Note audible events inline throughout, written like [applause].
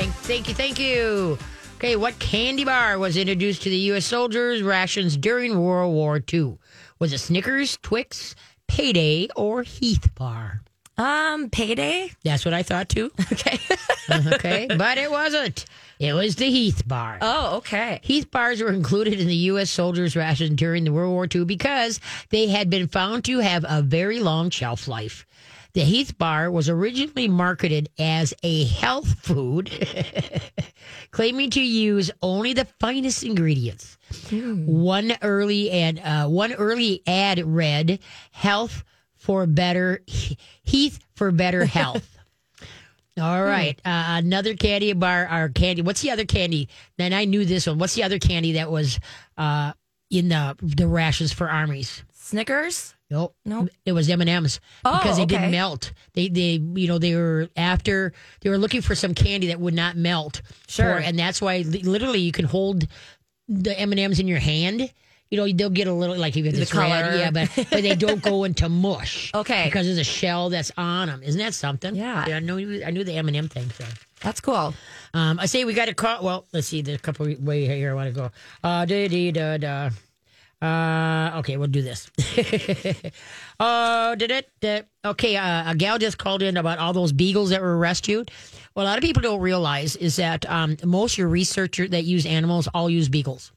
Thank, thank you, thank you. Okay, what candy bar was introduced to the U.S. soldiers' rations during World War II? Was it Snickers, Twix, Payday, or Heath Bar? Um, payday. That's what I thought too. [laughs] Okay. okay, but it wasn't. It was the Heath Bar. oh, okay. Heath bars were included in the U.S. soldiers' rations during the World War II because they had been found to have a very long shelf life. The Heath bar was originally marketed as a health food, [laughs] claiming to use only the finest ingredients. One early and uh, one early ad read "Health for better Heath for better [laughs] health." All right. Uh, another candy bar or candy. What's the other candy? Then I knew this one. What's the other candy that was uh, in the the rations for armies? Snickers. Nope. Nope. It was M and M's Oh, because they didn't melt. They they you know they were after they were looking for some candy that would not melt. Sure. For- and that's why literally you can hold the M and M's in your hand. You know they'll get a little like if it's color. red, yeah, but but they don't go [laughs] into mush. Okay. Because there's a shell that's on them. Isn't that something? Yeah. yeah I knew I knew the M and M thing. So. That's cool. Um, I say we got a call. Well, let's see. There's a couple way here I want to go. Uh, da, da, da, da. Uh, okay, we'll do this. [laughs] Oh, did it? Did, okay, uh, a gal just called in about all those beagles that were rescued. What a lot of people don't realize is that um, most of your researcher that use animals all use beagles.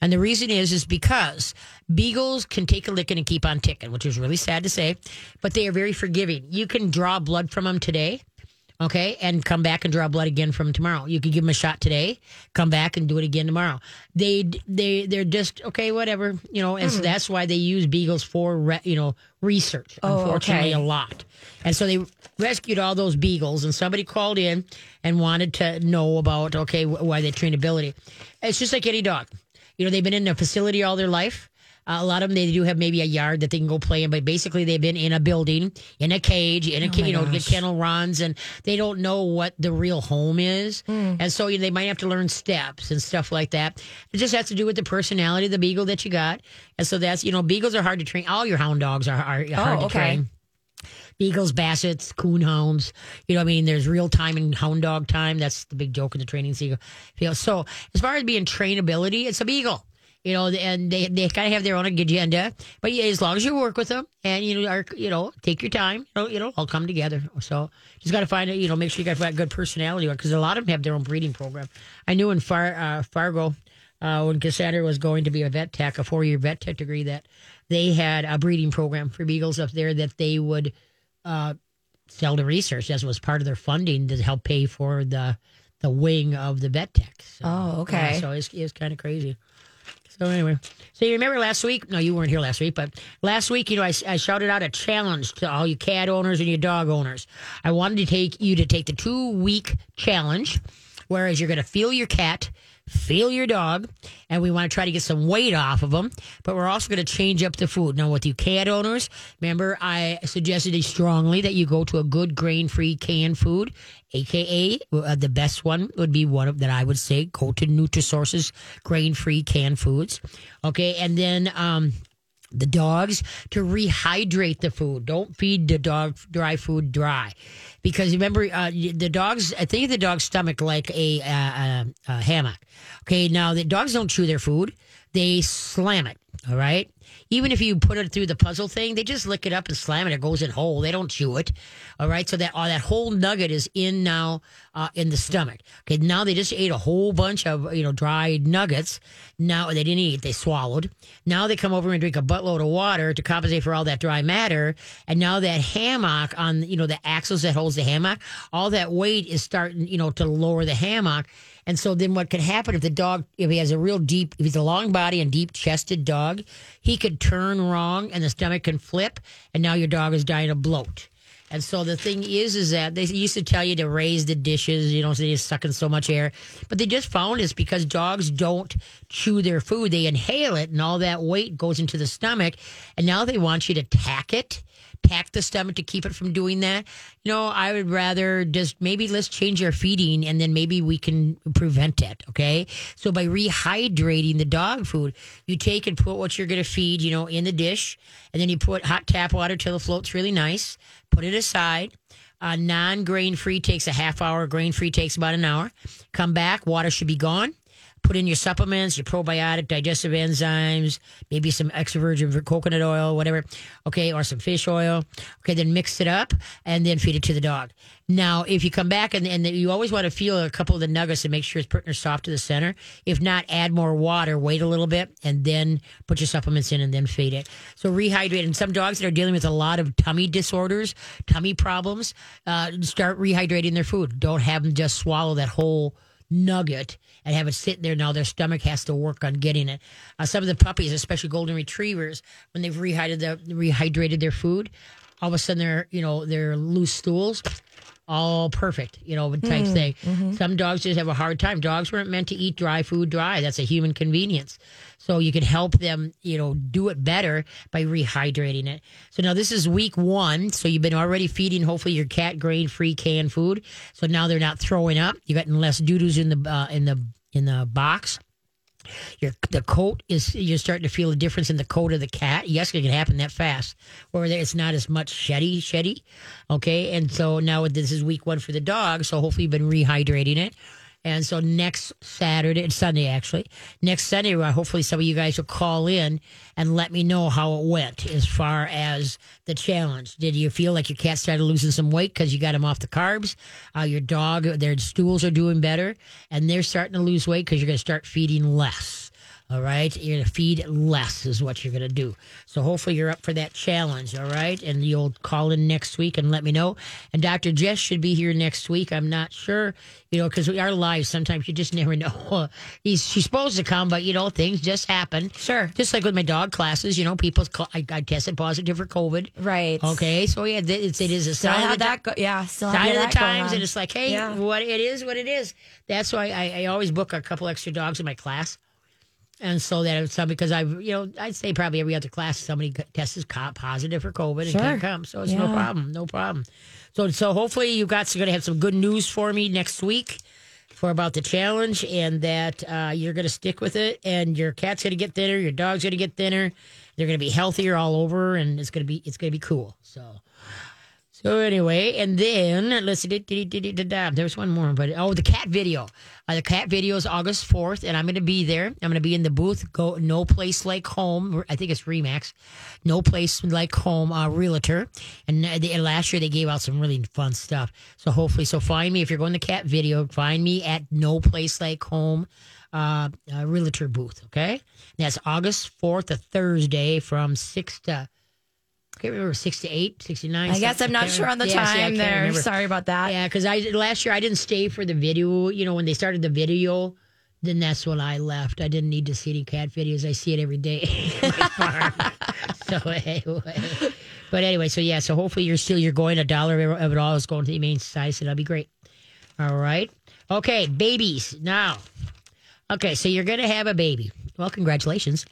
And the reason is, is because beagles can take a licking and keep on ticking, which is really sad to say, but they are very forgiving. You can draw blood from them today, okay, and come back and draw blood again from tomorrow. You could give them a shot today, come back and do it again tomorrow. They they they're just okay, whatever, you know, and so hmm. that's why they use beagles for re, you know research. Oh, unfortunately, okay. a lot, and so they rescued all those beagles, and somebody called in and wanted to know about okay why they trainability. It's just like any dog, you know, they've been in a facility all their life. Uh, a lot of them, they do have maybe a yard that they can go play in, but basically they've been in a building, in a cage, in a Oh you know, gosh. kennel runs, and they don't know what the real home is, Hmm. and so you know, they might have to learn steps and stuff like that. It just has to do with the personality of the beagle that you got, and so that's you know, beagles are hard to train. All your hound dogs are, are hard to Oh, okay. train. Beagles, Bassets, Coon Hounds. You know, what I mean, there's real time and hound dog time. That's the big joke in the training field. So, as far as being trainability, it's a beagle. You know, and they they kind of have their own agenda, but yeah, as long as you work with them and you know, are, you know, take your time, you know, it'll all come together. So just got to find it. You know, make sure you got a good personality because a lot of them have their own breeding program. I knew in Far uh, Fargo uh, when Cassandra was going to be a vet tech, a four year vet tech degree, that they had a breeding program for beagles up there that they would uh, sell to research as was part of their funding to help pay for the the wing of the vet tech. So, Oh, okay. yeah, so it's, it's kind of crazy. So anyway, so you remember last week? No, you weren't here last week, but last week, you know, I, I shouted out a challenge to all you cat owners and your dog owners. I wanted to take you to take the two week challenge, whereas you're going to feel your cat, feel your dog, and we want to try to get some weight off of them. But we're also going to change up the food. Now, with you cat owners, remember I suggested strongly that you go to a good grain free canned food, aka uh, the best one would be one of that I would say go to Nutrisources grain free canned foods. Okay, and then um the dogs to rehydrate the food. Don't feed the dog dry food dry, because remember uh, the dogs. I think of the dog's stomach like a, uh, uh, a hammock. Okay, now the dogs don't chew their food; they slam it. All right. Even if you put it through the puzzle thing, they just lick it up and slam it. It goes in whole. They don't chew it. All right. So that uh, that whole nugget is in now uh, in the stomach. Okay. Now they just ate a whole bunch of you know dried nuggets. Now they didn't eat. They swallowed. Now they come over and drink a buttload of water to compensate for all that dry matter. And now that hammock on you know the axles that holds the hammock, all that weight is starting you know to lower the hammock. And so then what could happen if the dog, if he has a real deep, if he's a long body and deep chested dog, he could turn wrong and the stomach can flip. And now your dog is dying of bloat. And so the thing is, is that they used to tell you to raise the dishes, you know, so they're sucking so much air. But they just found it's because dogs don't chew their food. They inhale it and all that weight goes into the stomach. And now they want you to tack it pack the stomach to keep it from doing that. You know, I would rather just maybe let's change our feeding and then maybe we can prevent it. Okay. So by rehydrating the dog food, you take and put what you're going to feed, you know, in the dish and then you put hot tap water till it floats really nice, put it aside. Uh, non grain free takes a half hour. Grain free takes about an hour. Come back. Water should be gone. Put in your supplements, your probiotic, digestive enzymes, maybe some extra virgin coconut oil, whatever. Okay, or some fish oil. Okay, then mix it up and then feed it to the dog. Now, if you come back and, and you always want to feel a couple of the nuggets and make sure it's putting soft to the center. If not, add more water, wait a little bit, and then put your supplements in and then feed it. So rehydrate. And some dogs that are dealing with a lot of tummy disorders, tummy problems, uh, start rehydrating their food. Don't have them just swallow that whole nugget and have it sit there. Now their stomach has to work on getting it. Uh, some of the puppies, especially golden retrievers, when they've rehydrated, the, rehydrated their food, all of a sudden they're you know they're loose stools. All perfect, you know, type Mm, thing. mm-hmm. Some dogs just have a hard time. Dogs weren't meant to eat dry food dry. That's a human convenience. So you can help them, you know, do it better by rehydrating it. So now this is week one. So you've been already feeding, hopefully, your cat grain free canned food. So now they're not throwing up. You got less doo-doos in the uh, in the in the box. Your the coat is you're starting to feel a difference in the coat of the cat. Yes, it can happen that fast, or it's not as much sheddy, sheddy. Okay, and so now this is week one for the dog. So hopefully you've been rehydrating it. And so next Saturday and Sunday, actually, next Sunday, hopefully some of you guys will call in and let me know how it went as far as the challenge. Did you feel like your cat started losing some weight because you got him off the carbs? Uh, your dog, their stools are doing better, and they're starting to lose weight because you're going to start feeding less. All right. You're going to feed less, is what you're going to do. So hopefully you're up for that challenge. All right. And you'll call in next week and let me know. And Dr. Jess should be here next week. I'm not sure, you know, because we are live. Sometimes you just [laughs] never know. He's, she's supposed to come, but, you know, things just happen. Sure. Just like with my dog classes, you know, people, I, I tested positive for COVID. Right. Okay. So, yeah, it's, it is a sign of the that. Go- yeah. Still sign of the times, and it's like, hey, Yeah. what it is, what it is. That's why I, I always book a couple extra dogs in my class, and so that it's some because I, you know, I'd say probably every other class somebody tests positive for COVID and Sure. can't come, so it's no problem, no problem. So, so hopefully you guys are going to have some good news for me next week for about the challenge, and that uh, you're going to stick with it, and your cat's going to get thinner, your dog's going to get thinner, they're going to be healthier all over, and it's going to be it's going to be cool. So. So anyway, and then see. There's one more, but oh, the cat video. Uh, the cat video is August fourth, and I'm going to be there. I'm going to be in the booth. Go no place like home. I think it's Remax. No place like home. Uh, realtor. And uh, the, last year they gave out some really fun stuff. So hopefully, so find me if you're going to cat video. Find me at No Place Like Home. Uh, uh, realtor booth. Okay, that's August fourth, a Thursday, from six to. I can't remember six to eight, six to nine. I guess I'm not sure on the. Yeah, time can't there. remember. Sorry about that. Yeah, because I last year I didn't stay for the video. You know, when they started the video, then that's when I left. I didn't need to see any cat videos. I see it every day at my farm. so anyway, but anyway, so yeah, so hopefully you're still you're going a dollar of it all is going to the Humane Society. So that'll be great. All right. Okay, babies now. Okay, so you're gonna have a baby. Well, congratulations.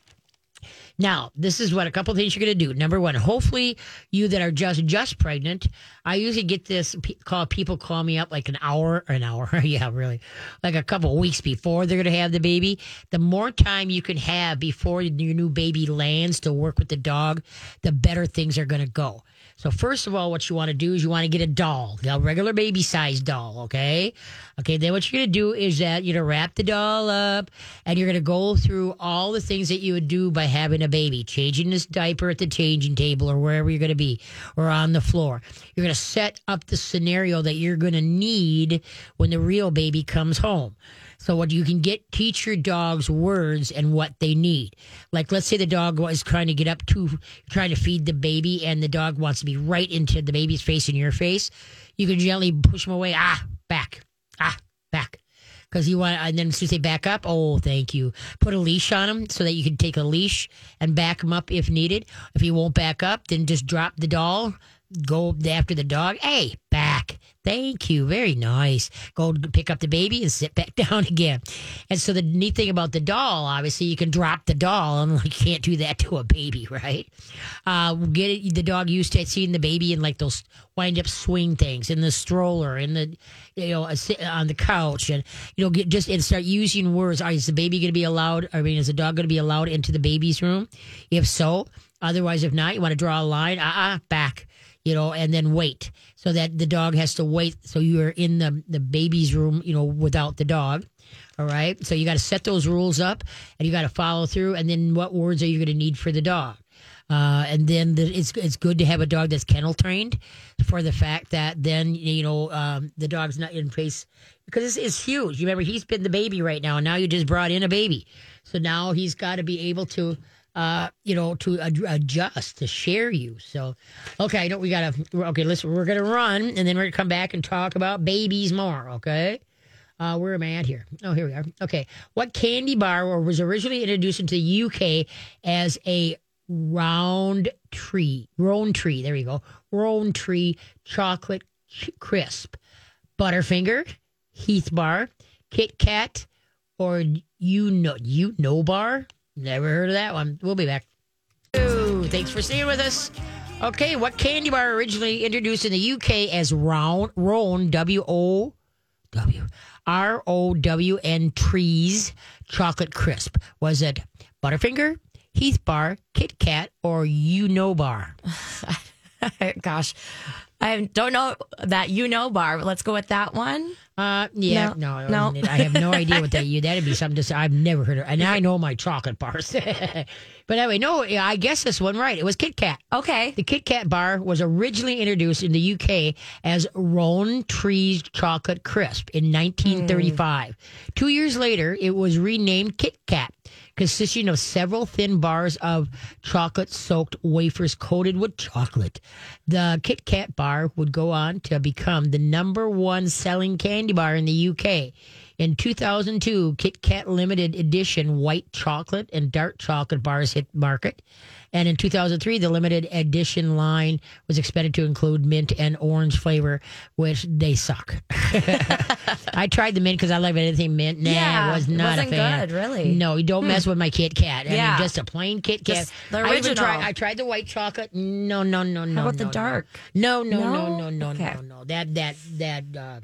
Now, this is what a couple things you're going to do. Number one, hopefully you that are just just pregnant. I usually get this call. People call me up like an hour or an hour. [laughs] yeah, really, like a couple weeks before they're going to have the baby. The more time you can have before your new baby lands to work with the dog, the better things are going to go. So first of all, what you want to do is you want to get a doll, a regular baby size doll. Okay, okay. Then what you're gonna do is that you're gonna wrap the doll up, and you're gonna go through all the things that you would do by having a baby, changing this diaper at the changing table or wherever you're gonna be, or on the floor. You're gonna set up the scenario that you're gonna need when the real baby comes home. So what you can get teach your dogs words and what they need. Like let's say the dog was trying to get up to trying to feed the baby and the dog wants to be right into the baby's face in your face. You can gently push him away. Ah, back. Ah, back. Because you want, and then as soon as they back up, oh, thank you. Put a leash on him so that you can take a leash and back him up if needed. If he won't back up, then just drop the doll, go after the dog. Hey, back. Thank you. Very nice. Go pick up the baby and sit back [laughs] down again. And so the neat thing about the doll, obviously, you can drop the doll, and you can't do that to a baby, [laughs] right? Uh, get the dog used to seeing the baby in like those wind up swing things in the stroller, in the you know uh, sit on the couch, and you know get just and start using words. Is the baby going to be allowed? I mean, is the dog going to be allowed into the baby's room? If so, otherwise, if not, you want to draw a line. Uh uh back. You know, and then wait so that the dog has to wait. So you're in the the baby's room, you know, without the dog. All right. So you got to set those rules up and you got to follow through. And then what words are you going to need for the dog? Uh, and then the, it's it's good to have a dog that's kennel trained for the fact that then you know um, the dog's not in face because it's, it's huge. You remember he's been the baby right now, and now you just brought in a baby, so now he's got to be able to. Uh, you know, to ad- adjust, to share you. So, okay, I know we gotta. Okay, listen, we're gonna run, and then we're gonna come back and talk about babies more. Okay, uh, where am I at here? Oh, here we are. Okay. What candy bar was originally introduced into the UK as a round tree, round tree, there you go, round tree chocolate ch- crisp? Butterfinger, Heath bar, Kit Kat, or you know, you know bar? Never heard of that one. We'll be back. Ooh, thanks for staying with us. Okay, what candy bar originally introduced in the UK as round, round, W O W R O W N trees chocolate crisp? Was it Butterfinger, Heath bar, Kit Kat, or You Know bar? [laughs] Gosh, I don't know that you know bar. Let's go with that one. Uh, yeah, No, no, no. I have no idea what that [laughs] you. That'd be something to say. I've never heard of, and I know my chocolate bars. [laughs] but anyway, no, I guess this one right. It was Kit Kat. Okay. The Kit Kat bar was originally introduced in the UK as Rowntree's Chocolate Crisp in 1935. Two years later, it was renamed Kit Kat, consisting of several thin bars of chocolate soaked wafers coated with chocolate. The Kit Kat bar would go on to become the number one selling candy bar in the UK. In 2002, Kit Kat limited edition white chocolate and dark chocolate bars hit market. And in 2003, the limited edition line was expected to include mint and orange flavor, which they suck. [laughs] I tried the mint because I love anything mint. Nah, Yeah, I was it not a fan. good, really. No, you don't mess with my Kit Kat. I Yeah. mean, just a plain Kit Kat. Just the I original. tried. I tried the white chocolate. No, no, no, no. How about the no, no. dark? No, no, no, No? no, no, Okay. no, no. That that that uh,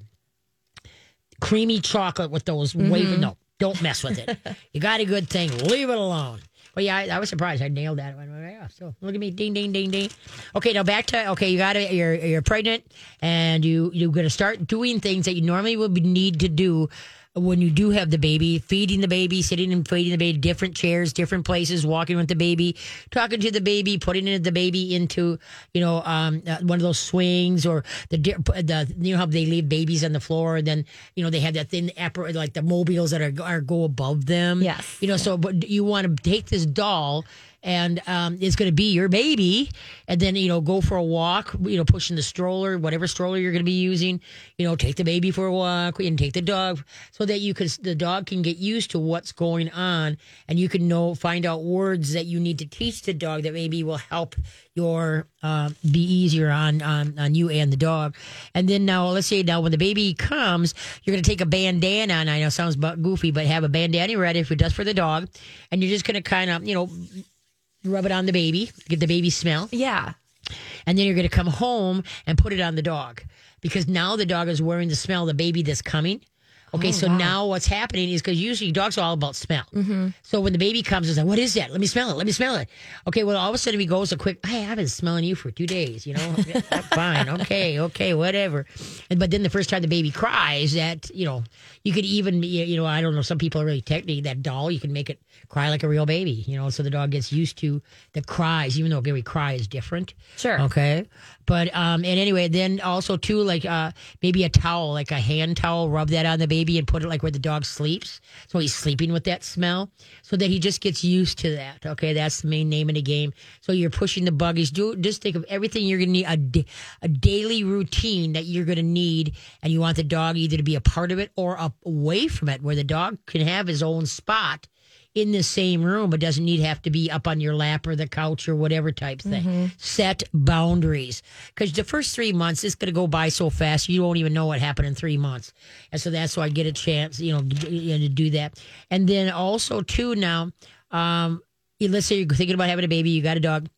creamy chocolate with those Mm-hmm. wavy. No, don't mess with it. you got a good thing. Leave it alone. But yeah, I, I was surprised. I nailed that one. Yeah, so look at me, ding, ding, ding, ding. Okay, now back to okay. You got to you're you're pregnant, and you you're to start doing things that you normally would need to do when you do have the baby, feeding the baby, sitting and feeding the baby, different chairs, different places, walking with the baby, talking to the baby, putting the baby into, you know, um, uh, one of those swings or the, the, you know how they leave babies on the floor and then, you know, they have that thin like the mobiles that are, are go above them. Yes. You know, so, but you want to take this doll and um, it's going to be your baby, and then you know go for a walk. You know, pushing the stroller, whatever stroller you're going to be using. You know, take the baby for a walk and take the dog, so that you can the dog can get used to what's going on, and you can know find out words that you need to teach the dog that maybe will help your uh, be easier on, on on you and the dog. And then now let's say now when the baby comes, you're going to take a bandana, and I know sounds goofy, but have a bandana ready if it does for the dog, and you're just going to kind of you know rub it on the baby, get the baby smell, Yeah. and then you're going to come home and put it on the dog because now the dog is wearing the smell of the baby that's coming. Okay, so now what's happening is because usually dogs are all about smell. Mm-hmm. So when the baby comes, it's like, what is that? Let me smell it. Let me smell it. Okay, well, all of a sudden he goes a quick, hey, I've been smelling you for two days, you know? [laughs] Fine, okay, okay, whatever. And, but then the first time the baby cries, that, you know, you could even, you know, I don't know, some people are really technically, that doll, you can make it cry like a real baby, you know, so the dog gets used to the cries, even though every cry is different. Sure. Okay. But um and anyway, then also too like uh maybe a towel, like a hand towel, rub that on the baby and put it like where the dog sleeps. So he's sleeping with that smell. So that he just gets used to that. Okay, that's the main name of the game. So you're pushing the buggies. Do just think of everything you're gonna need a, da- a daily routine that you're gonna need and you want the dog either to be a part of it or away from it where the dog can have his own spot in the same room. It doesn't need to have to be up on your lap or the couch or whatever type thing. Set boundaries because the first three months it's going to go by so fast you won't even know what happened in three months, and so that's why I get a chance, you know, to, you know, to do that. And then also too now, um, let's say you're thinking about having a baby, you got a dog.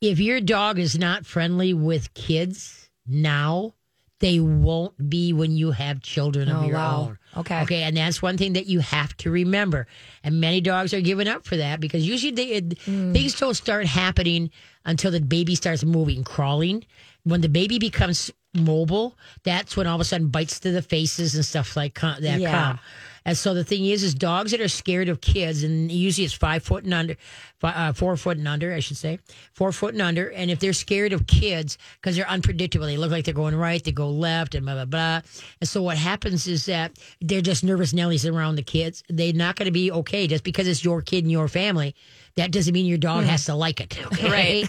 If your dog is not friendly with kids now, they won't be when you have children of Oh, your wow. own. Okay. Okay. And that's one thing that you have to remember. And many dogs are giving up for that because usually they, Hmm. things don't start happening until the baby starts moving, crawling. When the baby becomes mobile, that's when all of a sudden bites to the faces and stuff like that Yeah. come. And so the thing is, is dogs that are scared of kids, and usually it's five foot and under, fi- uh, four foot and under, I should say, four foot and under. And if they're scared of kids because they're unpredictable, they look like they're going right, they go left, and blah blah blah. And so what happens is that they're just nervous Nellies around the kids. They're not going to be okay just because it's your kid and your family. That doesn't mean your dog has to like it. Okay? [laughs] Right.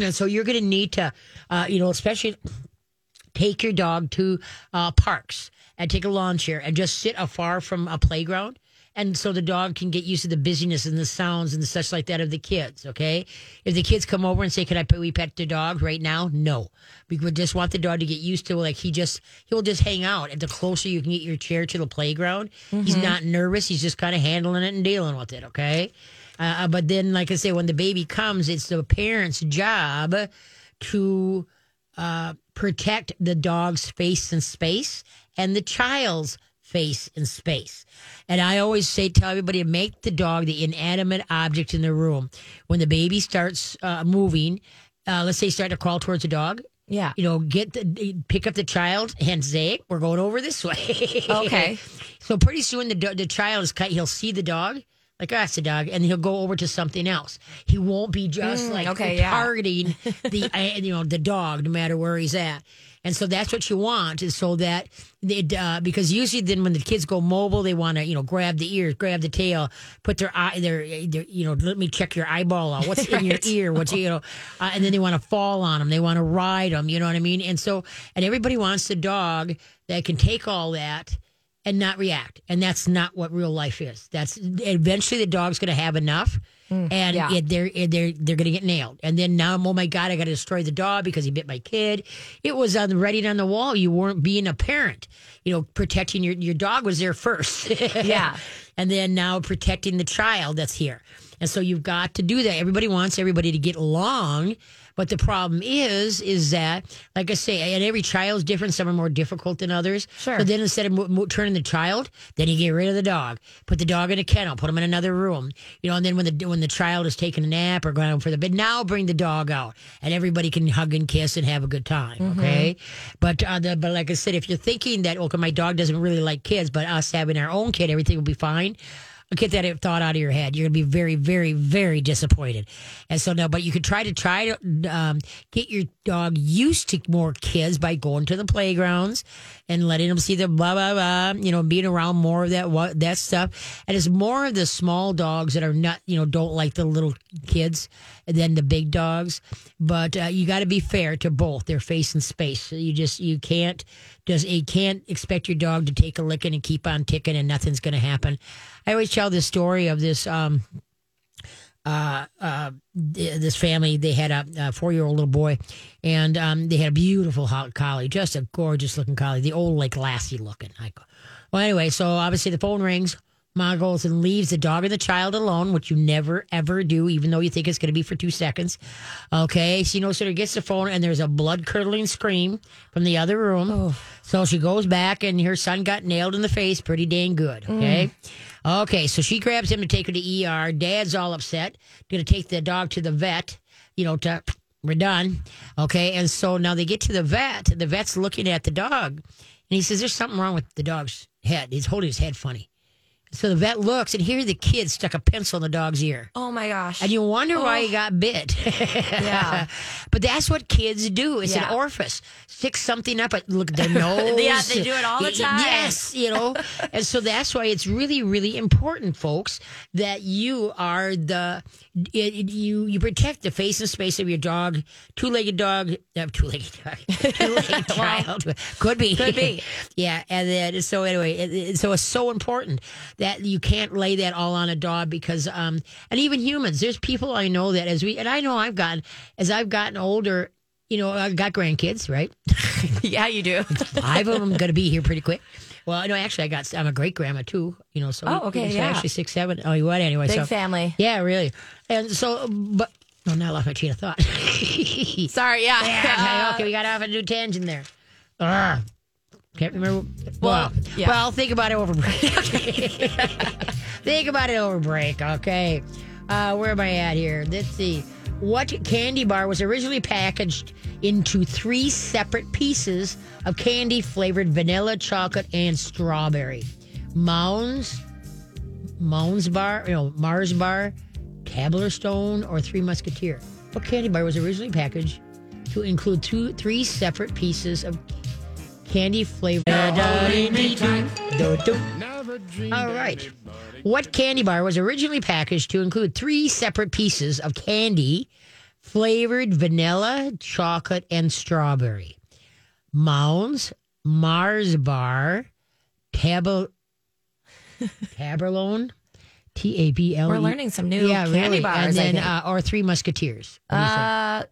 And so you're going to need to, uh, you know, especially take your dog to uh, parks and take a lawn chair and just sit afar from a playground. And so the dog can get used to the busyness and the sounds and such like that of the kids. Okay, if the kids come over and say, "Can I pet, we pet the dog right now?" No, we would just want the dog to get used to like he just he'll just hang out. And the closer you can get your chair to the playground, he's not nervous. He's just kind of handling it and dealing with it. Okay, uh, but then, like I say, when the baby comes, it's the parent's job to uh, protect the dog's face and space and the child's face and space. And I always say, tell everybody to make the dog the inanimate object in the room. When the baby starts uh, moving, uh, let's say start to crawl towards the dog. Yeah. You know, get the pick up the child and say, "We're going over this way." Okay. [laughs] So pretty soon the the child is cut. He'll see the dog, like that's the dog, and he'll go over to something else. He won't be just like Mm, okay, yeah. targeting [laughs] the uh, you know the dog, no matter where he's at. And so that's what you want is so that it, uh, because usually then when the kids go mobile, they want to you know grab the ears, grab the tail, put their eye, their, their you know let me check your eyeball out. What's in your [laughs] ear? What's you know, uh, and then they want to fall on them. They want to ride them. You know what I mean? And so and everybody wants the dog that can take all that and not react. And that's not what real life is. That's eventually the dog's going to have enough. and Mm, yeah. it, they're it- they're they're going to get nailed. And then now, oh my god, I got to destroy the dog because he bit my kid. It was on the writing on the wall. You weren't being a parent. You know, protecting your your dog was there first. [laughs] Yeah. and then now protecting the child that's here. And so you've got to do that. Everybody wants everybody to get along. But the problem is, is that, like I say, and every child's different. Some are more difficult than others. Sure. So then instead of mo- mo- turning the child, then you get rid of the dog. Put the dog in a kennel. Put him in another room. You know, and then when the when the child is taking a nap or going for the bed, now bring the dog out, and everybody can hug and kiss and have a good time. Okay. But uh, the, but like I said, if you're thinking that okay, my dog doesn't really like kids, but us having our own kid, everything will be fine. Get that thought out of your head. You're going to be very, very, very disappointed. And so, no, but you could try to try to um, get your dog used to more kids by going to the playgrounds and letting them see the blah blah blah. You know, being around more of that what that stuff. And it's more of the small dogs that are not, you know, don't like the little kids than the big dogs. But uh, you got to be fair to both their face and space. So you just you can't just you can't expect your dog to take a licking and keep on ticking and nothing's going to happen. I always tell this story of this um uh uh this family they had a, a four year old little boy and um they had a beautiful ho- collie just a gorgeous looking collie the old like lassie looking I go, well anyway so obviously the phone rings Ma goes and leaves the dog and the child alone, which you never ever do, even though you think it's going to be for two seconds. Okay, she no sooner gets the phone and there's a blood curdling scream from the other room. So she goes back and her son got nailed in the face pretty dang good. Okay. Okay, so she grabs him to take her to ER. Dad's all upset. Going to take the dog to the vet, you know, to we're done. Okay, and so now they get to the vet. The vet's looking at the dog, and he says, "There's something wrong with the dog's head. He's holding his head funny." So the vet looks, and here the kid stuck a pencil in the dog's ear. Oh my gosh. And you wonder why he got bit. Yeah. [laughs] But that's what kids do. It's Yeah. an orifice. Stick something up at look their [laughs] nose. Yeah, they do it all the time. Yes, you know. and so that's why it's really, really important, folks, that you are the you you protect the face and space of your dog, two legged dog, uh, two legged dog, [laughs] two legged child. Could be. Could be. yeah. And then so anyway, it, it- so it's so important that you can't lay that all on a dog because um and even humans, there's people I know that as we and I know I've gotten as I've gotten older, you know, I've got grandkids, right? [laughs] yeah, you do. [laughs] Five of them going to be here pretty quick. Well, no, actually, I got. I'm a great grandma too. You know, so Oh, okay, so yeah. Actually, six, seven. Oh, you what? Anyway, Big so family. yeah, really. And so, but no, now I lost my chain of thought. [laughs] Sorry, yeah. yeah, okay, okay, we got off a new tangent there. Ah, can't remember. Well, Well, yeah. well, think about it over break. [laughs] think about it over break. Okay, uh, where am I at here? Let's see. What candy bar was originally packaged into three separate pieces of candy flavored vanilla, chocolate, and strawberry? Mounds, Mounds bar, you know, Mars bar, Tabler Stone, or Three Musketeer. What candy bar was originally packaged to include two, three separate pieces of candy flavored? All right. What candy bar was originally packaged to include three separate pieces of candy flavored vanilla, chocolate, and strawberry? Mounds, Mars bar, Tab- [laughs] Taberlone, T A B L. We're learning some new yeah, candy really. bars. and I then think. uh, or Three Musketeers. What do you? Uh,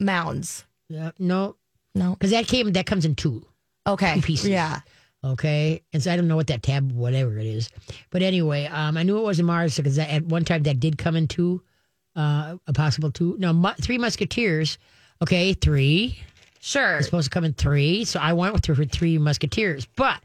mounds. Uh, no, No. because that came that comes in two. Okay. Pieces. Yeah. Okay, and so I don't know what that tab, whatever it is, but anyway, um, I knew it wasn't Mars because at one time that did come in two, uh, a possible two. No, mu- Three Musketeers. Okay, three. Sure. It's supposed to come in three, so I went with her for Three Musketeers. But,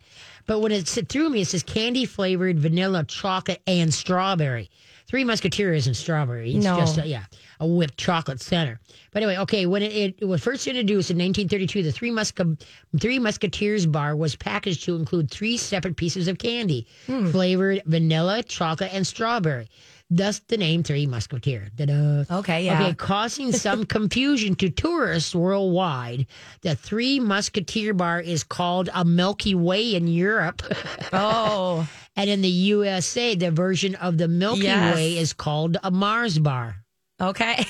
but when it sit through me, it says candy flavored vanilla, chocolate, and strawberry. Three Musketeers and strawberry. It's No. just a, yeah, a whipped chocolate center. But anyway, okay, when it, it, it was first introduced in 1932, the Three, Musca, Three Musketeers bar was packaged to include three separate pieces of candy, hmm. flavored vanilla, chocolate, and strawberry. Thus, the name Three Musketeer. Da-da. Okay, yeah. Okay, causing [laughs] some confusion to tourists worldwide. The Three Musketeer bar is called a Milky Way in Europe, [laughs] Oh. And in the USA, the version of the Milky Yes. Way is called a Mars bar. Okay.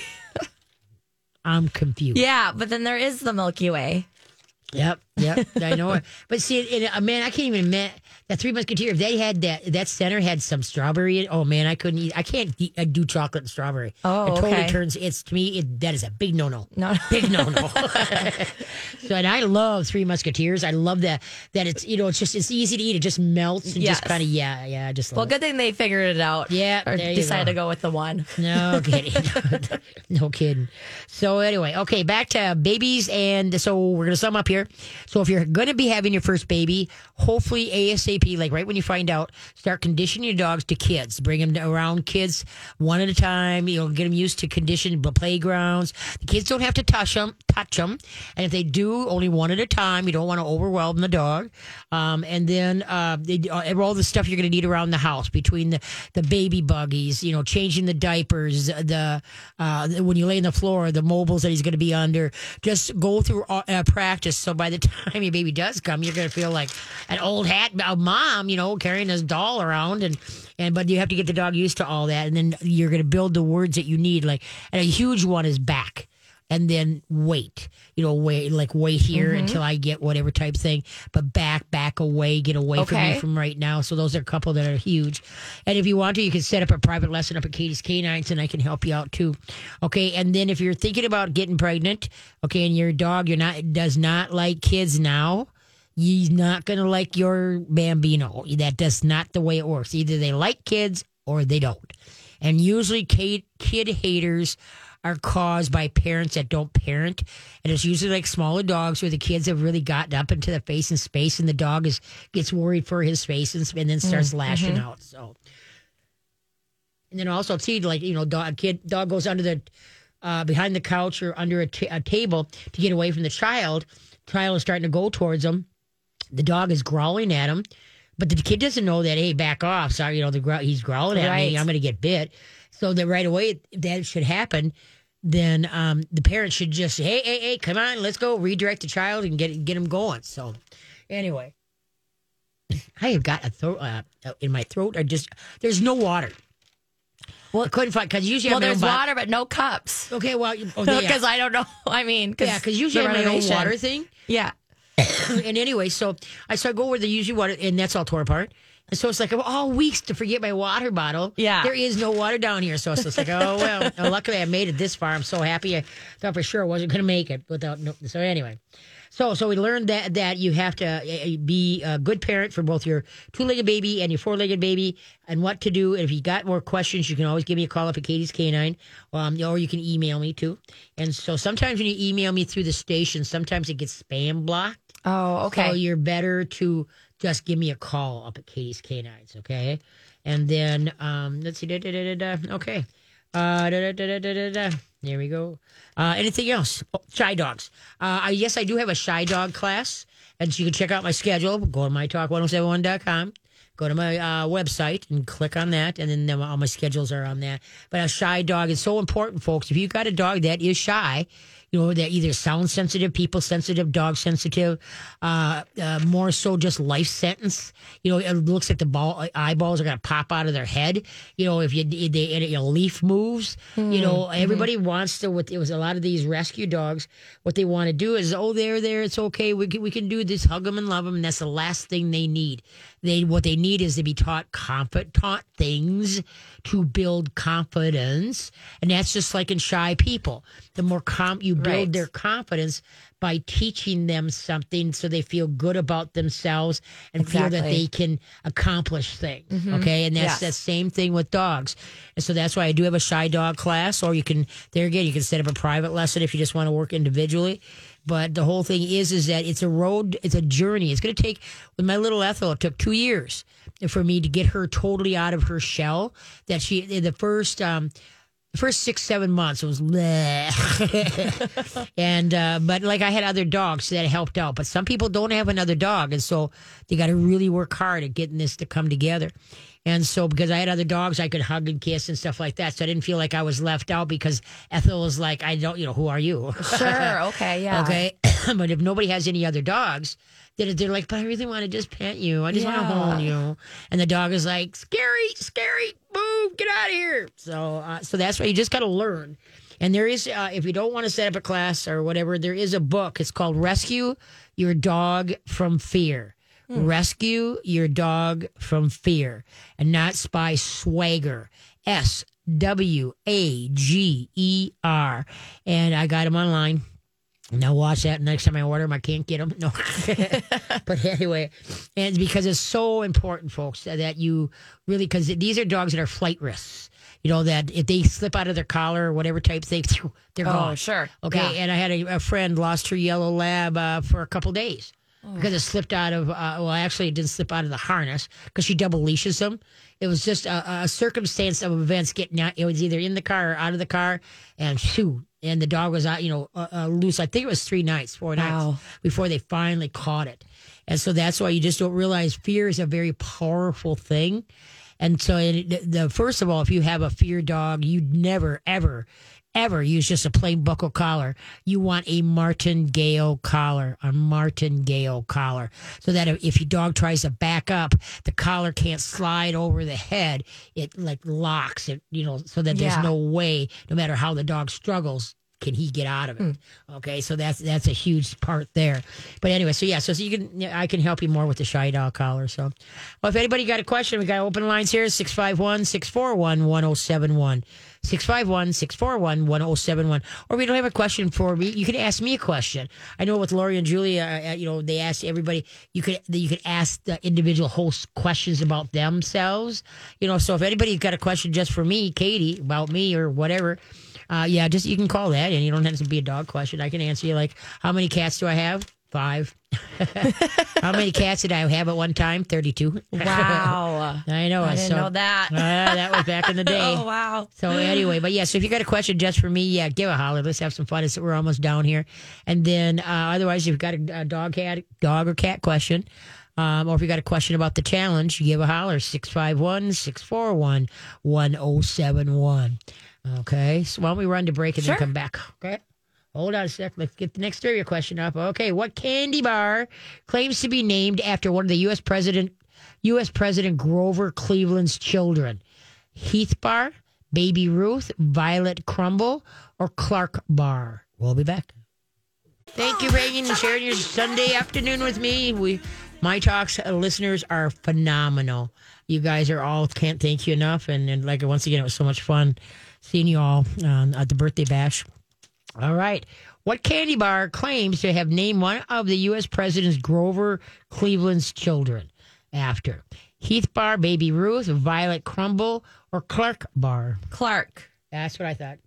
I'm confused. Yeah, but then there is the Milky Way. Yep, yep, I know it. [laughs] But see, it, uh, man, I can't even admit that Three Musketeer. If they had that, that center had some strawberry. In, oh man, I couldn't eat. I can't eat, I do chocolate and strawberry. Oh, it totally okay. turns. It's to me, it, that is a big no no. [laughs] No. big no no. [laughs] so, and I love Three Musketeers. I love that that it's you know it's just it's easy to eat. It just melts and Yes. just kind of yeah yeah. I just love Well, it. good thing they figured it out. Yeah, Or decided go. to go with the one. No kidding. no kidding. So anyway, okay, back to babies, and so we're gonna sum up here. So if you're gonna be having your first baby, hopefully ASAP, like right when you find out, start conditioning your dogs to kids. Bring them around kids one at a time. You know, get them used to conditioned playgrounds. The kids don't have to touch them, touch them, and if they do, only one at a time. You don't want to overwhelm the dog. Um, and then uh, they, uh, all the stuff you're going to need around the house between the, the baby buggies, you know, changing the diapers, the uh, when you lay on the floor, the mobiles that he's going to be under. Just go through uh, uh, practice. So by the time your baby does come, you're going to feel like an old hat a mom, you know, carrying this doll around and. And but you have to get the dog used to all that, and then you're going to build the words that you need. Like, and a huge one is back and then wait. You know, wait like wait here mm-hmm. until I get whatever type thing. But back, back away, get away from me from right now. So those are a couple that are huge. And if you want to, you can set up a private lesson up at Katie's Canines, and I can help you out too. Okay. And then if you're thinking about getting pregnant, okay, and your dog you're not does not like kids now. He's not going to like your bambino. That does not the way it works. Either they like kids or they don't. And usually, kid, kid haters are caused by parents that don't parent. And it's usually like smaller dogs where the kids have really gotten up into the face and space, and the dog is gets worried for his space and, and then starts lashing out. So, and then also see like you know, dog kid dog goes under the uh, behind the couch or under a table to get away from the child. Child is starting to go towards him. The dog is growling at him, but the kid doesn't know that. Hey, back off! Sorry, you know the growl he's growling at me. I'm going to get bit. So that right away if that should happen. Then um, the parents should just say, hey, hey, hey, come on, let's go redirect the child and get get him going. So anyway, I have got a throat uh, in my throat. I just there's no water. Well, I couldn't find because usually Well, I have there's water, but no cups. Okay, well, oh, [laughs] yeah, Because I don't know. [laughs] I mean, cause yeah, because usually I have my own water thing. Yeah. [coughs] and anyway, so I so I go where the usually water, and that's all torn apart. So it's like all weeks to forget my water bottle. Yeah. there is no water down here, so it's just like, oh well. [laughs] Luckily, I made it this far. I'm so happy. I thought for sure I wasn't going to make it without. No, so anyway, so so we learned that that you have to uh, be a good parent for both your two-legged baby and your four-legged baby, and what to do. And if you got more questions, you can always give me a call up at Katie's Canine, um, or you can email me too. And so sometimes when you email me through the station, sometimes it gets spam blocked. Oh, okay. So you're better to just give me a call up at Katie's Canines, okay? And then um, let's see, da, da, da, da, da. okay. Uh, da, da, da, da, da, da. There we go. Uh, anything else? Oh, shy dogs. Uh, I, yes, I do have a shy dog class, and so you can check out my schedule. Go to mytalk1071.com. Go to my uh, website and click on that, and then all my schedules are on that. But a shy dog is so important, folks. If you've got a dog that is shy, you know, they're either sound sensitive, people sensitive, dog sensitive, uh, uh, more so just life sentence. You know, it looks like the ball eyeballs are going to pop out of their head. You know, if you they, and your leaf moves, mm-hmm. you know, everybody mm-hmm. wants to. With it was a lot of these rescue dogs. What they want to do is, oh, they're there, it's okay. We can we can do this, hug them and love them, and that's the last thing they need. They what they need is to be taught comfort, taught things to build confidence, and that's just like in shy people. The more com you build right. their confidence by teaching them something, so they feel good about themselves and exactly. feel that they can accomplish things. Mm-hmm. Okay, and that's yes. the same thing with dogs, and so that's why I do have a shy dog class, or you can there again you can set up a private lesson if you just want to work individually. But the whole thing is, is that it's a road, it's a journey. It's going to take, with my little Ethel, it took two years for me to get her totally out of her shell. That she, in the first, um, the first six seven months it was [laughs] and uh, but like i had other dogs that helped out but some people don't have another dog and so they got to really work hard at getting this to come together and so, because I had other dogs I could hug and kiss and stuff like that. So I didn't feel like I was left out because Ethel was like, I don't, you know, who are you? Sure. [laughs] Okay. Yeah. okay. [clears throat] but if nobody has any other dogs, then they're like, but I really want to just pet you. I just yeah. want to hold you. And the dog is like, scary, scary, move, get out of here. So, uh, so that's why you just got to learn. And there is, uh, if you don't want to set up a class or whatever, there is a book. It's called Rescue Your Dog from Fear. Hmm. Rescue your dog from fear. And not spy Swagger. S W A G E R. And I got him online. Now watch that next time I order them. I can't get them. [laughs] No, [laughs] but anyway, and because it's so important, folks, that you really because these are dogs that are flight risks. You know that if they slip out of their collar or whatever type thing, [laughs] they're oh, gone. Sure. Okay. Yeah. And I had a, a, friend lost her yellow lab uh, for a couple days because it slipped out of. Uh, well, actually, it didn't slip out of the harness because she double leashes them. It was just a, a, circumstance of events getting out. It was either in the car or out of the car, and shoo, and the dog was out. You know, uh, uh, loose. I think it was three nights, four wow. nights before they finally caught it. And so that's why you just don't realize fear is a very powerful thing. And so, it, the first of all, if you have a fear dog, you'd never ever ever use just a plain buckle collar. You want a martingale collar, a martingale collar, so that if your dog tries to back up, the collar can't slide over the head. It like locks it, you know, so that there's yeah. no way, no matter how the dog struggles, can he get out of it? Mm. Okay, so that's that's a huge part there. But anyway, so yeah, so, so you can I can help you more with the shy dog collar. So, well, if anybody got a question, we got open lines here 651 641 1071. 651 641 1071. Or you don't have a question for me, you can ask me a question. I know with Laurie and Julia, uh, uh, you know, they ask everybody, you could you could ask the individual hosts questions about themselves. You know, so if anybody's got a question just for me, Katie, about me or whatever, uh, yeah, just you can call that, and you don't have to be a dog question. I can answer you like, how many cats do I have? Five. [laughs] how many cats did I have at one time? Thirty-two. Wow, [laughs] I know. I didn't so, know that. uh, [laughs] that was back in the day. oh wow. So anyway, but yeah, so if you got a question just for me, yeah, give a holler. Let's have some fun. It's, we're almost down here, and then uh, otherwise, if you've got a, a dog, cat, dog or cat question. Um, or if you got a question about the challenge, you give a holler 651 641 1071. Okay. So why don't we run to break and sure. then come back? Okay. Hold on a sec. Let's get the next trivia question up. Okay. What candy bar claims to be named after one of the U.S. President, U.S. President Grover Cleveland's children? Heath Bar, Baby Ruth, Violet Crumble, or Clark Bar? We'll be back. Thank you, Reagan, and sharing your Sunday afternoon with me. We, my talks uh, listeners are phenomenal. You guys are all can't thank you enough, and, and like once again, it was so much fun seeing you all um, at the birthday bash. All right. What candy bar claims to have named one of the U.S. President's Grover Cleveland's children after? Heath Bar, Baby Ruth, Violet Crumble, or Clark Bar? Clark. That's what I thought.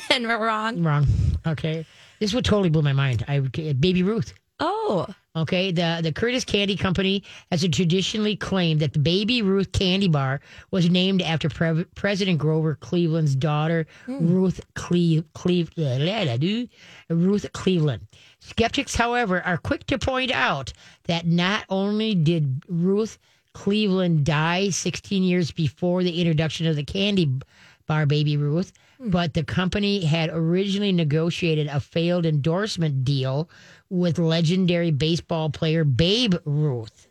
[laughs] and we're wrong. Wrong. Okay. This would totally blow my mind. I Baby Ruth. Oh. Okay, the the Curtis Candy Company has traditionally claimed that the Baby Ruth candy bar was named after Pre- President Grover Cleveland's daughter, hmm. Ruth Cle- Cleve- Ruth Cleveland. Skeptics, however, are quick to point out that not only did Ruth Cleveland die 16 years before the introduction of the candy bar Baby Ruth, but the company had originally negotiated a failed endorsement deal with legendary baseball player Babe Ruth.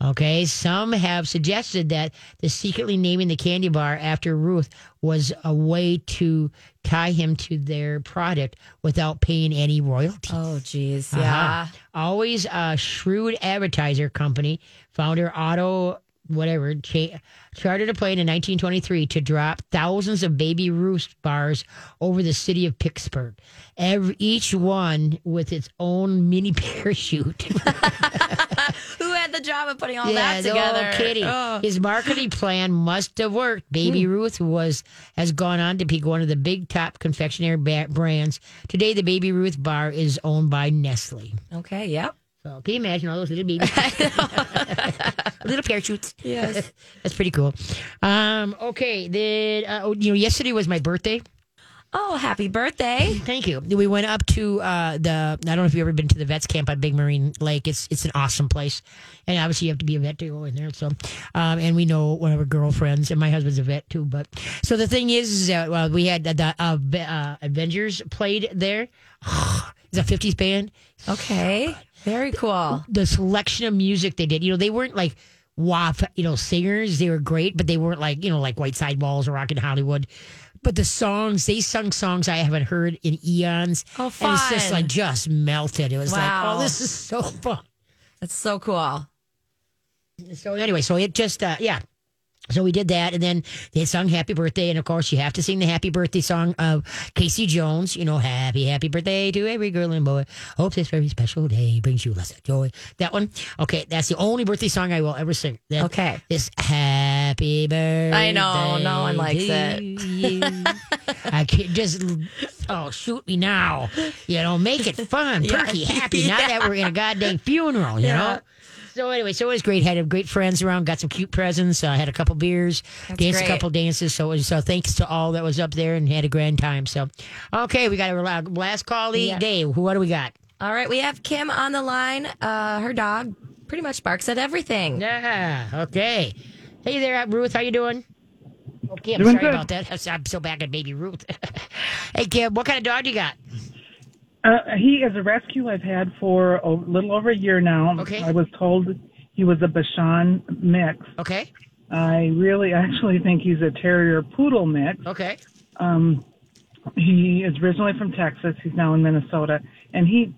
Okay, some have suggested that the secretly naming the candy bar after Ruth was a way to tie him to their product without paying any royalties. Oh, geez. Yeah. Uh-huh. Always a shrewd advertiser company, founder Otto, whatever, cha- chartered a plane in 1923 to drop thousands of baby Ruth bars over the city of Pittsburgh. Every, each one with its own mini [laughs] parachute. [laughs] Who had the job of putting all yeah, that together? no kidding. Oh. His marketing plan must have worked. Baby Hmm. Ruth was has gone on to be one of the big top confectionery brands. Today, the Baby Ruth bar is owned by Nestle. Okay, yep. So can you imagine all those little babies? [laughs] [laughs] little parachutes. Yes. [laughs] That's pretty cool. Um, okay, then uh, oh, you know, yesterday was my birthday. Oh, happy birthday. Thank you. We went up to uh, the. I don't know if you've ever been to the vets camp on Big Marine Lake. It's it's an awesome place, and obviously you have to be a vet to go in there. So, um, and we know one of our girlfriends, and my husband's a vet too. But so the thing is, is that well, we had the, the uh, uh, Avengers played there. [sighs] it's a '50s band. Okay. Very cool. the selection of music they did. You know, they weren't like WAP, you know, singers. They were great, but they weren't like, you know, like White Side Walls or Rockin' Hollywood. But the songs, they sung songs I haven't heard in eons. Oh, And it's just fun. like, just melted. It was like, oh, this is so fun. That's so cool. So anyway, so it just, uh, yeah. So we did that, and then they sung "Happy Birthday," and of course, you have to sing the "Happy Birthday" song of Casey Jones. You know, "Happy Happy Birthday to every girl and boy. Hope this very special day brings you lots of joy." That one, okay, that's the only birthday song I will ever sing. That- Okay. this "Happy Birthday." I know, no one likes it. [laughs] I can't just oh shoot me now. You know, make it fun, [laughs] perky, happy. Not [laughs] that we're in a goddamn funeral. You Yeah. know. So anyway, so it was great. Had great friends around. Got some cute presents. Uh, had a couple beers. danced great. a couple dances. So it was, so thanks to all that was up there and had a grand time. So okay, we got a la- last call. Lee Yeah. Dave. What do we got? All right, we have Kim on the line. Uh, her dog pretty much barks at everything. Yeah. Okay. Hey there, Ruth. How you doing? Okay, I'm Doing sorry good. about that. [laughs] I'm so back at baby Ruth. [laughs] hey, Kim, what kind of dog you got? Uh, he is a rescue I've had for a little over a year now. Okay. I was told he was a Bichon mix. Okay. I really actually think he's a terrier poodle mix. Okay. Um, he is originally from Texas. He's now in Minnesota, and he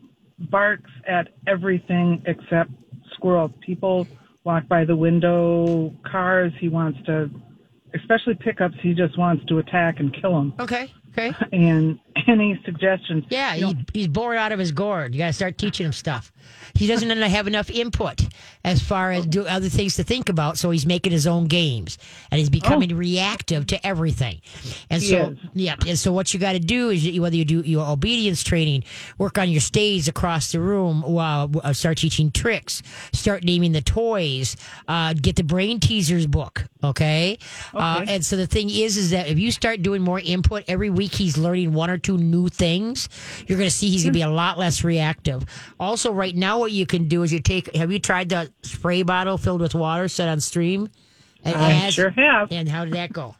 barks at everything except squirrels. People walk by the window, cars. He wants to, especially pickups. He just wants to attack and kill them. Okay. Okay. [laughs] And any suggestions? Yeah, he, he's bored out of his gourd. You got to start teaching him stuff. He doesn't [laughs] have enough input as far as do other things to think about, so he's making his own games and he's becoming reactive to everything. And He so, is. yeah, and so what you got to do is whether you do your obedience training, work on your stays across the room, uh, uh, start teaching tricks, start naming the toys, uh, get the brain teasers book. Okay, Uh, Okay. and so the thing is, is that if you start doing more input every week, he's learning one or two new things. You're going to see he's going to be a lot less reactive. Also, right now, what you can do is you take. Have you tried the spray bottle filled with water set on stream? And I has- sure have. And how did that go?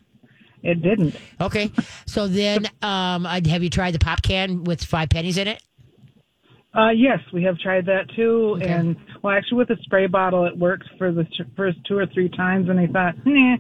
It didn't. Okay, so then, um, uh, have you tried the pop can with five pennies in it? Uh, yes, we have tried that too. Okay. And well, actually, with the spray bottle, it worked for the first two or three times, and I thought, nah.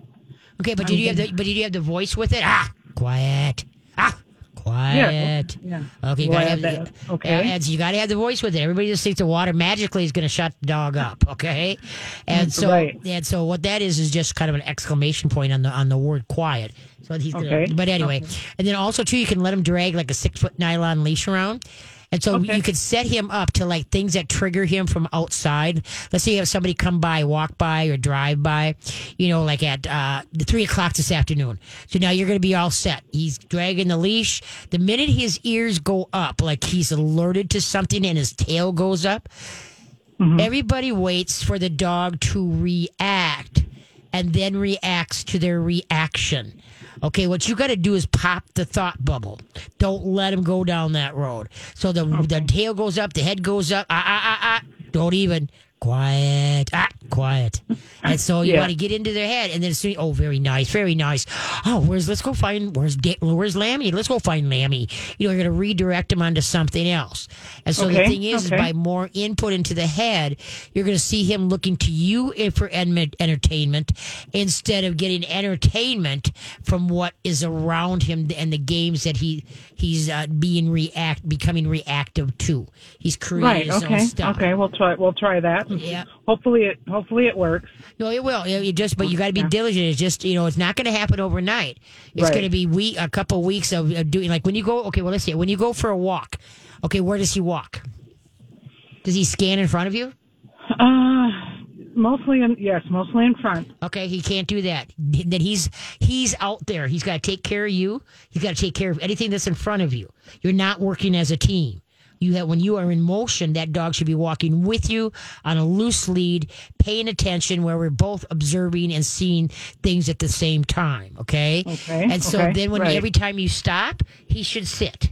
Okay, but did you have the but did you have the voice with it? Ah, quiet. Ah, quiet. Yeah. Okay, you gotta have, that. Okay. uh, and so you got to have the voice with it. Everybody just thinks the water magically is going to shut the dog up. Okay, and so Right. and so what that is is just kind of an exclamation point on the on the word quiet. So he's gonna, Okay. but anyway, and then also too, you can let him drag like a six foot nylon leash around. And so Okay. you could set him up to like things that trigger him from outside. Let's say you have somebody come by, walk by, or drive by, you know, like at uh, the three o'clock this afternoon. So now you're going to be all set. He's dragging the leash. The minute his ears go up, like he's alerted to something and his tail goes up, Everybody waits for the dog to react and then reacts to their reaction. Okay, what you got to do is pop the thought bubble. Don't let him go down that road. So the the tail goes up, the head goes up. Ah ah ah ah. Don't even quiet. Ah, quiet. And so you Yeah. want to get into their head, and then soon, oh, very nice, very nice. Oh, where's let's go find where's where's Lammy? Let's go find Lammy. You know, you're going to redirect him onto something else. And so the thing is, is by more input into the head, you're going to see him looking to you for entertainment instead of getting entertainment from what is around him and the games that he he's uh, being react becoming reactive to. He's creating Right. his Okay. own stuff. Okay. We'll try. We'll try that. Yeah. Hopefully it. Hopefully it works. No, it will. It just, but you got to be Yeah. diligent. It's just, you know, it's not going to happen overnight. It's Right. going to be week, a couple weeks of, of doing. Like when you go, okay, well, let's see. When you go for a walk, okay, where does he walk? Does he scan in front of you? Uh, mostly in yes, mostly in front. Okay, he can't do that. Then he's he's out there. He's got to take care of you. He's got to take care of anything that's in front of you. You're not working as a team. You have when you are in motion, that dog should be walking with you on a loose lead, paying attention where we're both observing and seeing things at the same time. Okay. Okay, And so okay, then when right. every time you stop, he should sit.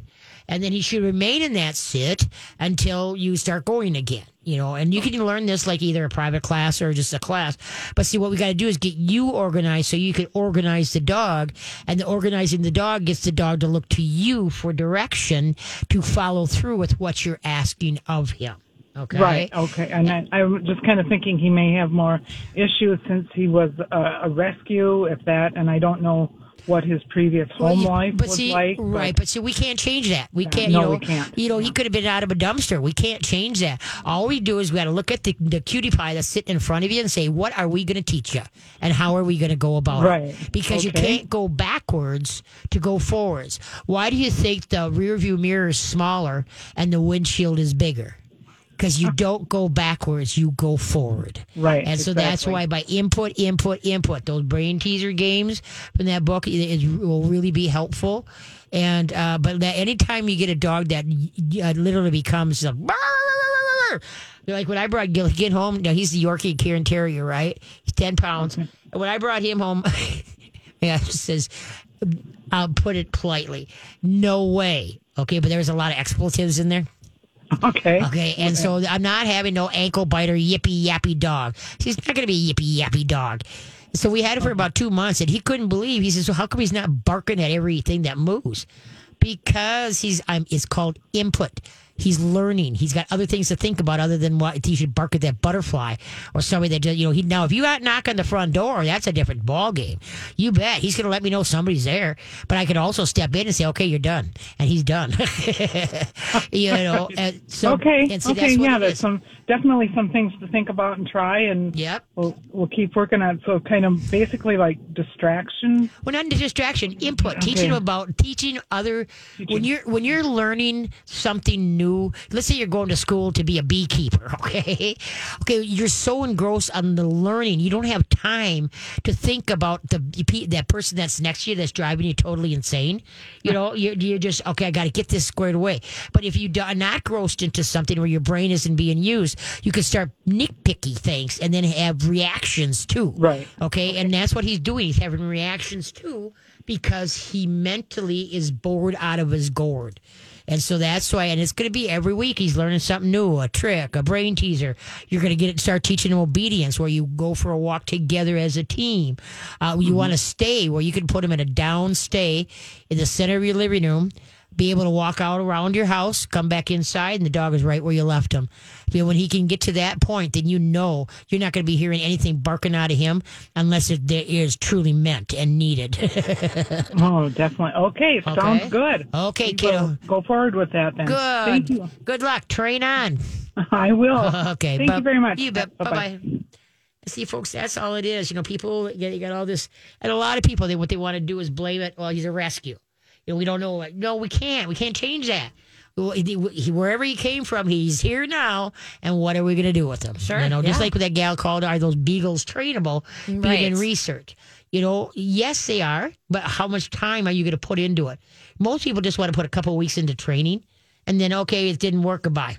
And then he should remain in that sit until you start going again. You know, and you can learn this like either a private class or just a class. But see, what we got to do is get you organized so you can organize the dog. And the organizing the dog gets the dog to look to you for direction to follow through with what you're asking of him. Okay. Right. Okay. And I, I'm just kind of thinking he may have more issues since he was a, a rescue, if that, and I don't know what his previous home life but was see, like. right? But see, we can't change that. We can't. no, you know, we can't. You know, he could have been out of a dumpster. We can't change that. All we do is we got to look at the, the cutie pie that's sitting in front of you and say, "What are we going to teach you, and how are we going to go about Right. it?" Because you can't go backwards to go forwards. Why do you think the rear view mirror is smaller and the windshield is bigger? Because you [laughs] don't go backwards, you go forward. Right, And so that's why by input, input, input, those brain teaser games from that book it will really be helpful. And uh, but that anytime you get a dog that uh, literally becomes a like when I brought Gil get home, now he's the Yorkie Cairn Terrier, right? He's ten pounds. And when I brought him home, [laughs] yeah, says, I'll put it politely, no way. Okay, but there was a lot of expletives in there. [laughs] okay. Okay, and so I'm not having no ankle biter, yippy yappy dog. He's not going to be yippy yappy dog. So we had it for about two months, and he couldn't believe. He says, "Well, how come he's not barking at everything that moves?" Because he's, I'm. It's called input. He's learning. He's got other things to think about other than what he should bark at that butterfly or somebody that does. You know, he now if you got knock on the front door, that's a different ball game. You bet he's going to let me know somebody's there. But I could also step in and say, "Okay, you're done," and he's done. [laughs] you know, and so okay. and see, okay. that's Yeah. There's some definitely some things to think about and try, and Yep. we'll we'll keep working on. it. So kind of basically like distraction. Well, not distraction, input. Teaching Okay. them about teaching other when you're when you're learning something new. Let's say you're going to school to be a beekeeper. [laughs] Okay, okay. You're so engrossed on the learning, you don't have time to think about the that person that's next to you that's driving you totally insane. You know, you're, you're just okay. I got to get this squared away. But if you are not grossed into something where your brain isn't being used, you can start nitpicky things and then have reactions too. Right. Okay, and that's what he's doing. He's having reactions too because he mentally is bored out of his gourd. And so that's why, and it's going to be every week. He's learning something new, a trick, a brain teaser. You're going to get it, start teaching him obedience, where you go for a walk together as a team. Uh, you want to stay, where you can put him in a down stay in the center of your living room. Be able to walk out around your house, come back inside, and the dog is right where you left him. But when he can get to that point, then you know you're not going to be hearing anything barking out of him unless it is truly meant and needed. [laughs] Oh, definitely. Okay. Okay. Sounds good. Okay, kiddo. go forward with that then. Good. Thank you. Good luck. Train on. [laughs] I will. Okay. Thank bu- you very much. You bet. Bye Bye-bye. See, folks, that's all it is. You know, people you got, you got all this, and a lot of people they what they want to do is blame it. Well, he's a rescue. Know, we don't know. Like, no, we can't. We can't change that. He- he- Wherever he came from, he's here now, and what are we going to do with him? Sure, you know, just yeah. like with that gal called, are those beagles trainable? Being in research, you know, yes, they are, but how much time are you going to put into it? Most people just want to put a couple weeks into training, and then okay, it didn't work. Goodbye.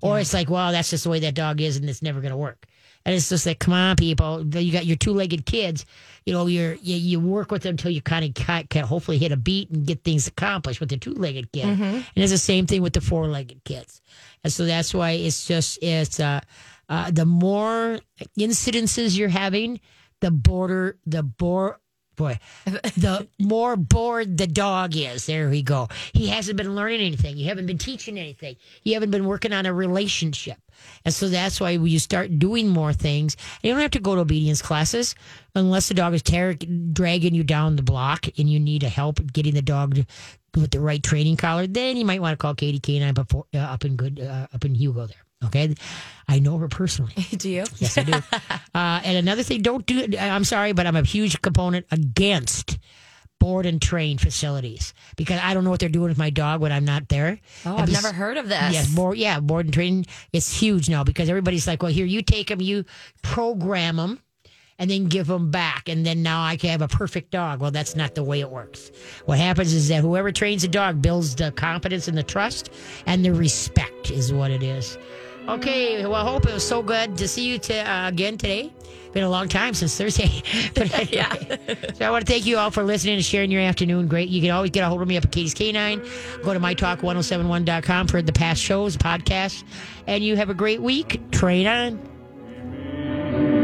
Or it's like, well, that's just the way that dog is, and it's never going to work. And it's just like, come on, people, you got your two-legged kids. You know, you're, you you work with them until you kind of can, hopefully hit a beat and get things accomplished with the two-legged kid. And it's the same thing with the four-legged kids. And so that's why it's just it's uh, uh, the more incidences you're having, the border the bore boy the more bored the dog is. There we go. He hasn't been learning anything. You haven't been teaching anything. You haven't been working on a relationship. And so that's why when you start doing more things, you don't have to go to obedience classes unless the dog is ter- dragging you down the block and you need a help getting the dog to, with the right training collar. Then you might want to call Katie Canine before, uh, up in good uh, up in Hugo there. Okay, I know her personally. [laughs] Do you? Yes, I do. uh, and another thing, don't do it. I'm sorry, but I'm a huge component against board and train facilities because I don't know what they're doing with my dog when I'm not there. Oh, I've never heard of this. Yes, board, yeah, board and training. It's huge now because everybody's like, well, here, you take them, you program them, and then give them back. And then now I can have a perfect dog. Well, that's not the way it works. What happens is that whoever trains a dog builds the confidence and the trust and the respect, is what it is. Okay, well, I hope it was so good to see you to, uh, again today. Been a long time since Thursday. [laughs] but [laughs] anyway, so I want to thank you all for listening and sharing your afternoon. Great. You can always get a hold of me up at Katie's K9. Go to mytalk1071.com for the past shows, podcasts. And you have a great week. Train on.